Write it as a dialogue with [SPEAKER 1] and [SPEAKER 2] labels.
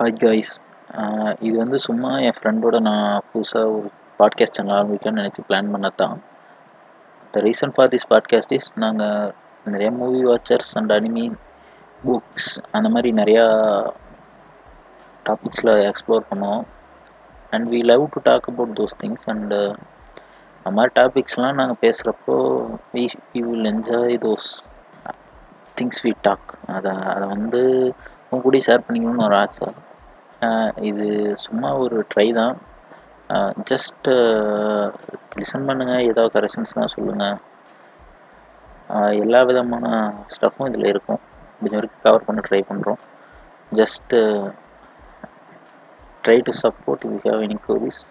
[SPEAKER 1] Hi guys uh, இது வந்து சும்மா என் ஃப்ரெண்டோட நான் புதுசாக ஒரு பாட்காஸ்ட் சேனல் ஆரம்பிக்கலாம்னு நினச்சி பிளான் பண்ணது தான் the reason for this podcast is நாங்கள் நிறைய movie watchers and anime books அந்த மாதிரி நிறையா டாபிக்ஸில் எக்ஸ்ப்ளோர் பண்ணுவோம் and we love to talk about those things and அந்த மாதிரி டாபிக்ஸ்லாம் நாங்கள் பேசுகிறப்போ we we will enjoy those things we talk அதை அதை வந்து உங்க கூட ஷேர் பண்ணிக்கணும்னு ஒரு ஆசை. இது சும்மா ஒரு ட்ரை தான். ஜஸ்ட் லிசன் பண்ணுங்கள் ஏதாவது கரெக்ஷன்ஸ்லாம் சொல்லுங்கள் எல்லா விதமான ஸ்டஃப்பும் இதில் இருக்கும். முடிஞ்ச வரைக்கும் கவர் பண்ண ட்ரை பண்ணுறோம் just try to support you have any queries